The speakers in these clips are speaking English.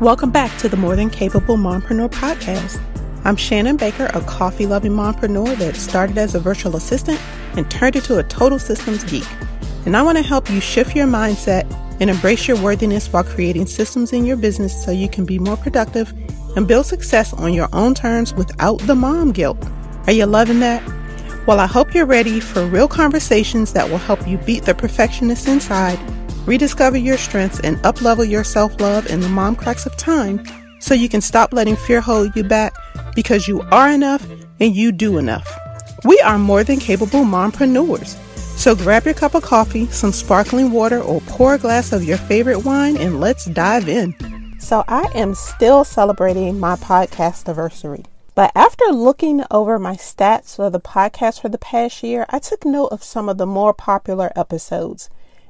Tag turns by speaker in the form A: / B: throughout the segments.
A: Welcome back to the More Than Capable Mompreneur podcast. I'm Shannon Baker, a coffee loving mompreneur that started as a virtual assistant and turned into a total systems geek. And I want to help you shift your mindset and embrace your worthiness while creating systems in your business so you can be more productive and build success on your own terms without the mom guilt. Are you loving that? Well, I hope you're ready for real conversations that will help you beat the perfectionist inside, rediscover your strengths, and uplevel your self love in the mom cracks of time so you can stop letting fear hold you back because you are enough and you do enough. We are more than capable mompreneurs. So grab your cup of coffee, some sparkling water, or pour a glass of your favorite wine and let's dive in. So, I am still celebrating my podcast anniversary. But after looking over my stats for the podcast for the past year, I took note of some of the more popular episodes.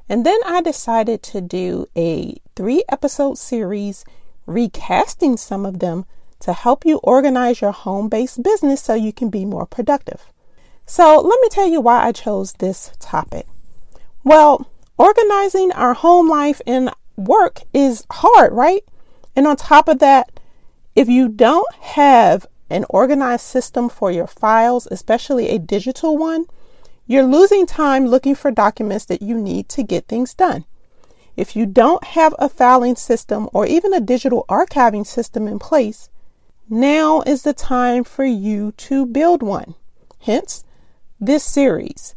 A: And then I decided to do a three episode series recasting some of them to help you organize your home based business so you can be more productive. So, let me tell you why I chose this topic. Well, organizing our home life and work is hard, right? And on top of that, if you don't have an organized system for your files, especially a digital one, you're losing time looking for documents that you need to get things done. If you don't have a filing system or even a digital archiving system in place, now is the time for you to build one. Hence, this series.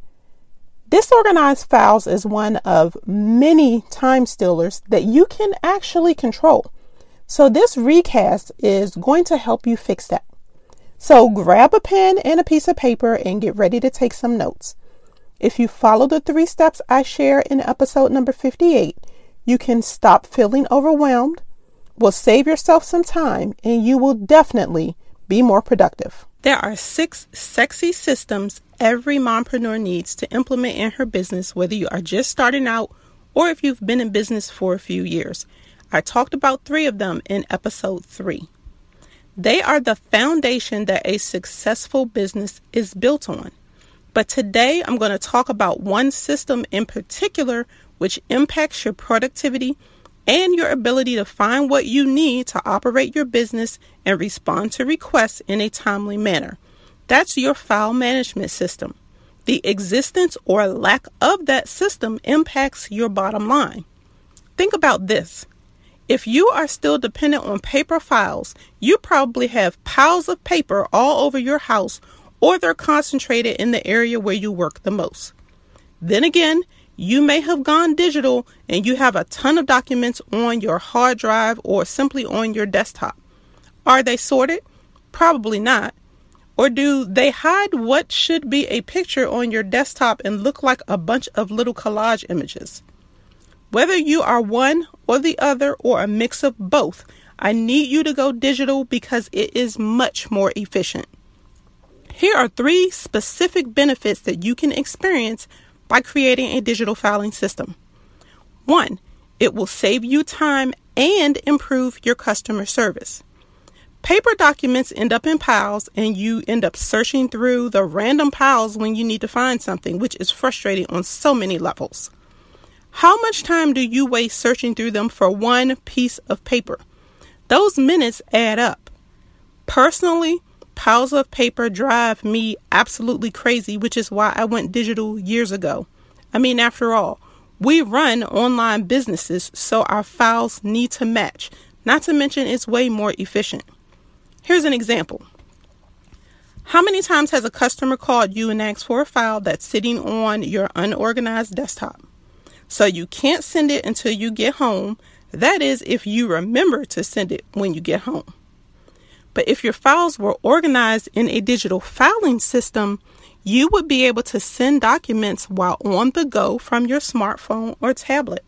A: Disorganized files is one of many time stealers that you can actually control. So, this recast is going to help you fix that. So grab a pen and a piece of paper and get ready to take some notes. If you follow the three steps I share in episode number 58, you can stop feeling overwhelmed, will save yourself some time, and you will definitely be more productive. There are six sexy systems every mompreneur needs to implement in her business, whether you are just starting out or if you've been in business for a few years. I talked about three of them in episode three. They are the foundation that a successful business is built on. But today I'm going to talk about one system in particular which impacts your productivity and your ability to find what you need to operate your business and respond to requests in a timely manner. That's your file management system. The existence or lack of that system impacts your bottom line. Think about this if you are still dependent on paper files, you probably have piles of paper all over your house or they're concentrated in the area where you work the most. Then again, you may have gone digital and you have a ton of documents on your hard drive or simply on your desktop. Are they sorted? Probably not. Or do they hide what should be a picture on your desktop and look like a bunch of little collage images? Whether you are one or the other or a mix of both, I need you to go digital because it is much more efficient. Here are three specific benefits that you can experience by creating a digital filing system. One, it will save you time and improve your customer service. Paper documents end up in piles and you end up searching through the random piles when you need to find something, which is frustrating on so many levels. How much time do you waste searching through them for one piece of paper? Those minutes add up. Personally, piles of paper drive me absolutely crazy, which is why I went digital years ago. I mean, after all, we run online businesses, so our files need to match, not to mention it's way more efficient. Here's an example. How many times has a customer called you and asked for a file that's sitting on your unorganized desktop? So you can't send it until you get home. That is, if you remember to send it when you get home. But if your files were organized in a digital filing system, you would be able to send documents while on the go from your smartphone or tablet.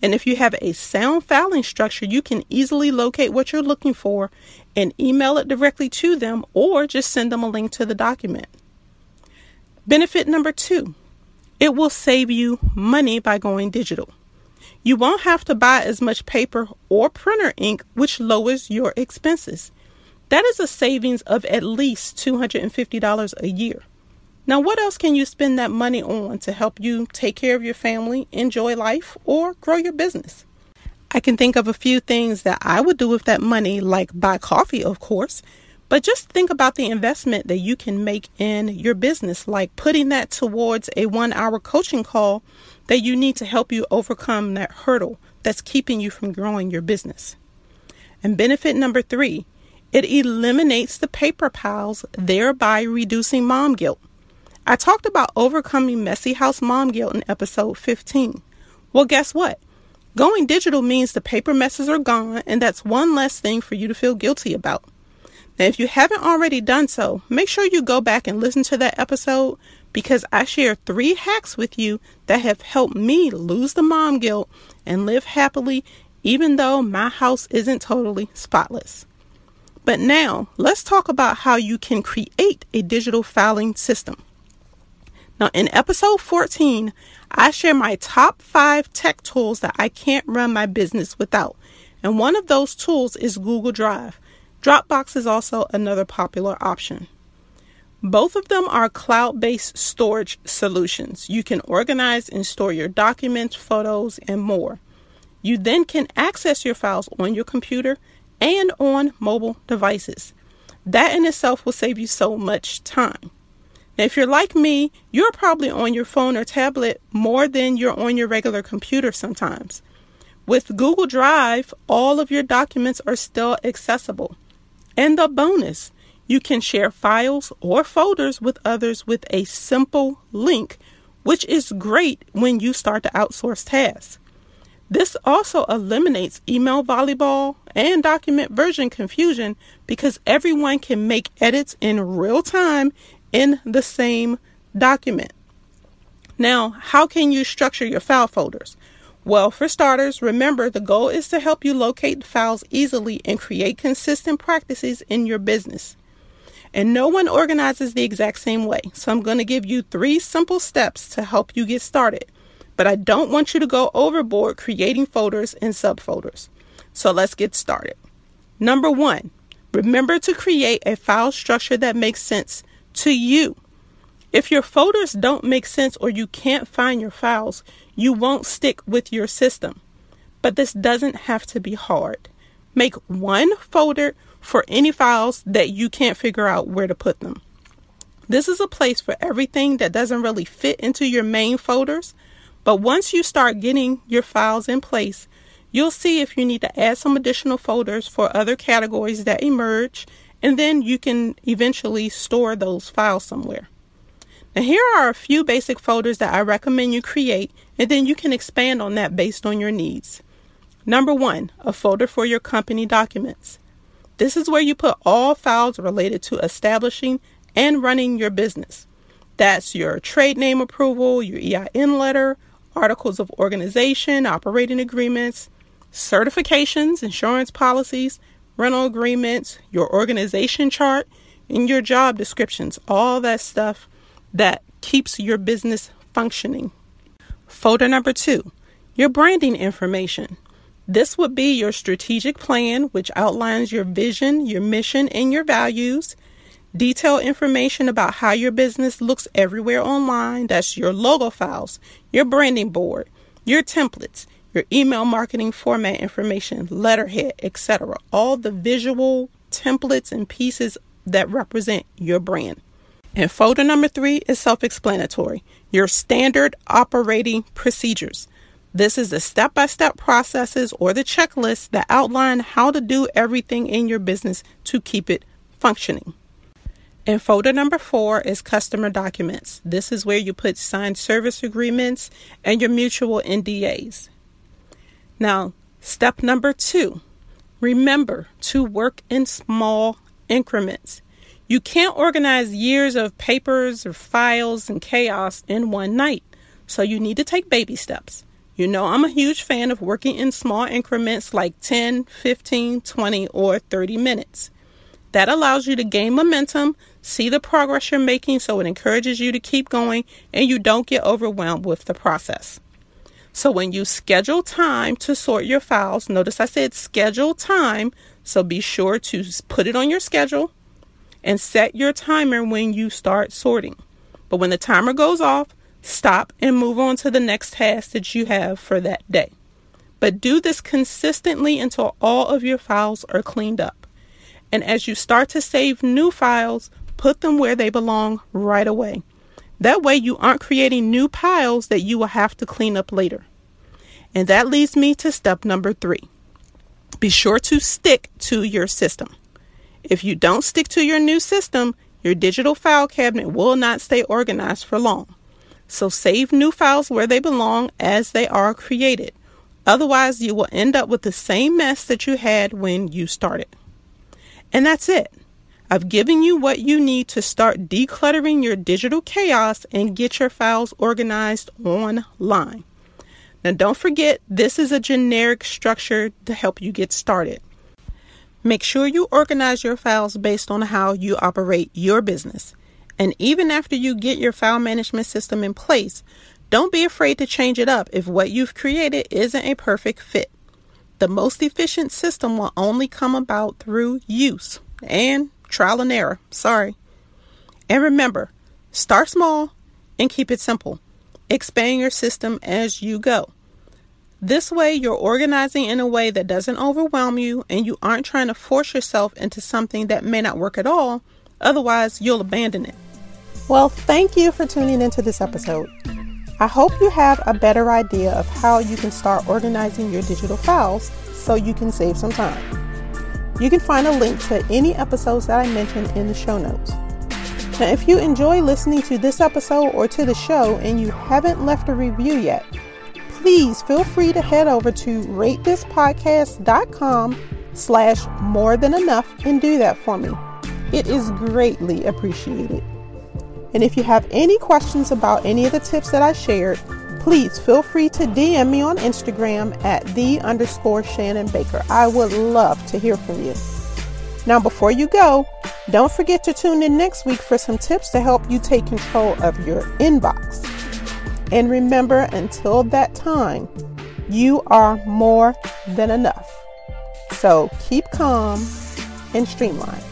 A: And if you have a sound filing structure, you can easily locate what you're looking for and email it directly to them or just send them a link to the document. Benefit number two it will save you money by going digital. You won't have to buy as much paper or printer ink, which lowers your expenses. That is a savings of at least $250 a year. Now, what else can you spend that money on to help you take care of your family, enjoy life, or grow your business? I can think of a few things that I would do with that money, like buy coffee, of course. But just think about the investment that you can make in your business, like putting that towards a one hour coaching call that you need to help you overcome that hurdle that's keeping you from growing your business. And benefit number three, it eliminates the paper piles, thereby reducing mom guilt. I talked about overcoming messy house mom guilt in episode 15. Well, guess what? Going digital means the paper messes are gone, and that's one less thing for you to feel guilty about. Now, if you haven't already done so, make sure you go back and listen to that episode because I share three hacks with you that have helped me lose the mom guilt and live happily, even though my house isn't totally spotless. But now, let's talk about how you can create a digital filing system. Now, in episode 14, I share my top five tech tools that I can't run my business without. And one of those tools is Google Drive. Dropbox is also another popular option. Both of them are cloud based storage solutions. You can organize and store your documents, photos, and more. You then can access your files on your computer and on mobile devices. That in itself will save you so much time. Now, if you're like me, you're probably on your phone or tablet more than you're on your regular computer sometimes. With Google Drive, all of your documents are still accessible. And the bonus, you can share files or folders with others with a simple link, which is great when you start to outsource tasks. This also eliminates email volleyball and document version confusion because everyone can make edits in real time in the same document. Now, how can you structure your file folders? Well, for starters, remember the goal is to help you locate files easily and create consistent practices in your business. And no one organizes the exact same way, so I'm going to give you three simple steps to help you get started but I don't want you to go overboard creating folders and subfolders. So let's get started. Number one, remember to create a file structure that makes sense to you. If your folders don't make sense or you can't find your files, you won't stick with your system. But this doesn't have to be hard. Make one folder for any files that you can't figure out where to put them. This is a place for everything that doesn't really fit into your main folders, but once you start getting your files in place, you'll see if you need to add some additional folders for other categories that emerge, and then you can eventually store those files somewhere. Now, here are a few basic folders that I recommend you create, and then you can expand on that based on your needs. Number one, a folder for your company documents. This is where you put all files related to establishing and running your business. That's your trade name approval, your EIN letter, articles of organization, operating agreements, certifications, insurance policies, rental agreements, your organization chart, and your job descriptions. All that stuff that keeps your business functioning. Folder number two, your branding information. This would be your strategic plan, which outlines your vision, your mission, and your values. Detailed information about how your business looks everywhere online. That's your logo files, your branding board, your templates, your email marketing format information, letterhead, etc. All the visual templates and pieces that represent your brand. And folder number three is self explanatory your standard operating procedures. This is the step by step processes or the checklist that outline how to do everything in your business to keep it functioning. And folder number four is customer documents. This is where you put signed service agreements and your mutual NDAs. Now, step number two remember to work in small increments. You can't organize years of papers or files and chaos in one night, so you need to take baby steps. You know, I'm a huge fan of working in small increments like 10, 15, 20, or 30 minutes. That allows you to gain momentum, see the progress you're making so it encourages you to keep going and you don't get overwhelmed with the process. So when you schedule time to sort your files, notice I said schedule time, so be sure to put it on your schedule and set your timer when you start sorting. But when the timer goes off, stop and move on to the next task that you have for that day. But do this consistently until all of your files are cleaned up. And as you start to save new files, put them where they belong right away. That way, you aren't creating new piles that you will have to clean up later. And that leads me to step number three be sure to stick to your system. If you don't stick to your new system, your digital file cabinet will not stay organized for long. So save new files where they belong as they are created. Otherwise, you will end up with the same mess that you had when you started. And that's it. I've given you what you need to start decluttering your digital chaos and get your files organized online. Now, don't forget, this is a generic structure to help you get started. Make sure you organize your files based on how you operate your business. And even after you get your file management system in place, don't be afraid to change it up if what you've created isn't a perfect fit. The most efficient system will only come about through use and trial and error. Sorry. And remember, start small and keep it simple. Expand your system as you go. This way, you're organizing in a way that doesn't overwhelm you and you aren't trying to force yourself into something that may not work at all. Otherwise, you'll abandon it. Well, thank you for tuning into this episode. I hope you have a better idea of how you can start organizing your digital files so you can save some time. You can find a link to any episodes that I mentioned in the show notes. Now, if you enjoy listening to this episode or to the show and you haven't left a review yet, please feel free to head over to ratethispodcast.com slash more than enough and do that for me. It is greatly appreciated. And if you have any questions about any of the tips that I shared, please feel free to DM me on Instagram at the underscore Shannon Baker. I would love to hear from you. Now, before you go, don't forget to tune in next week for some tips to help you take control of your inbox. And remember, until that time, you are more than enough. So keep calm and streamline.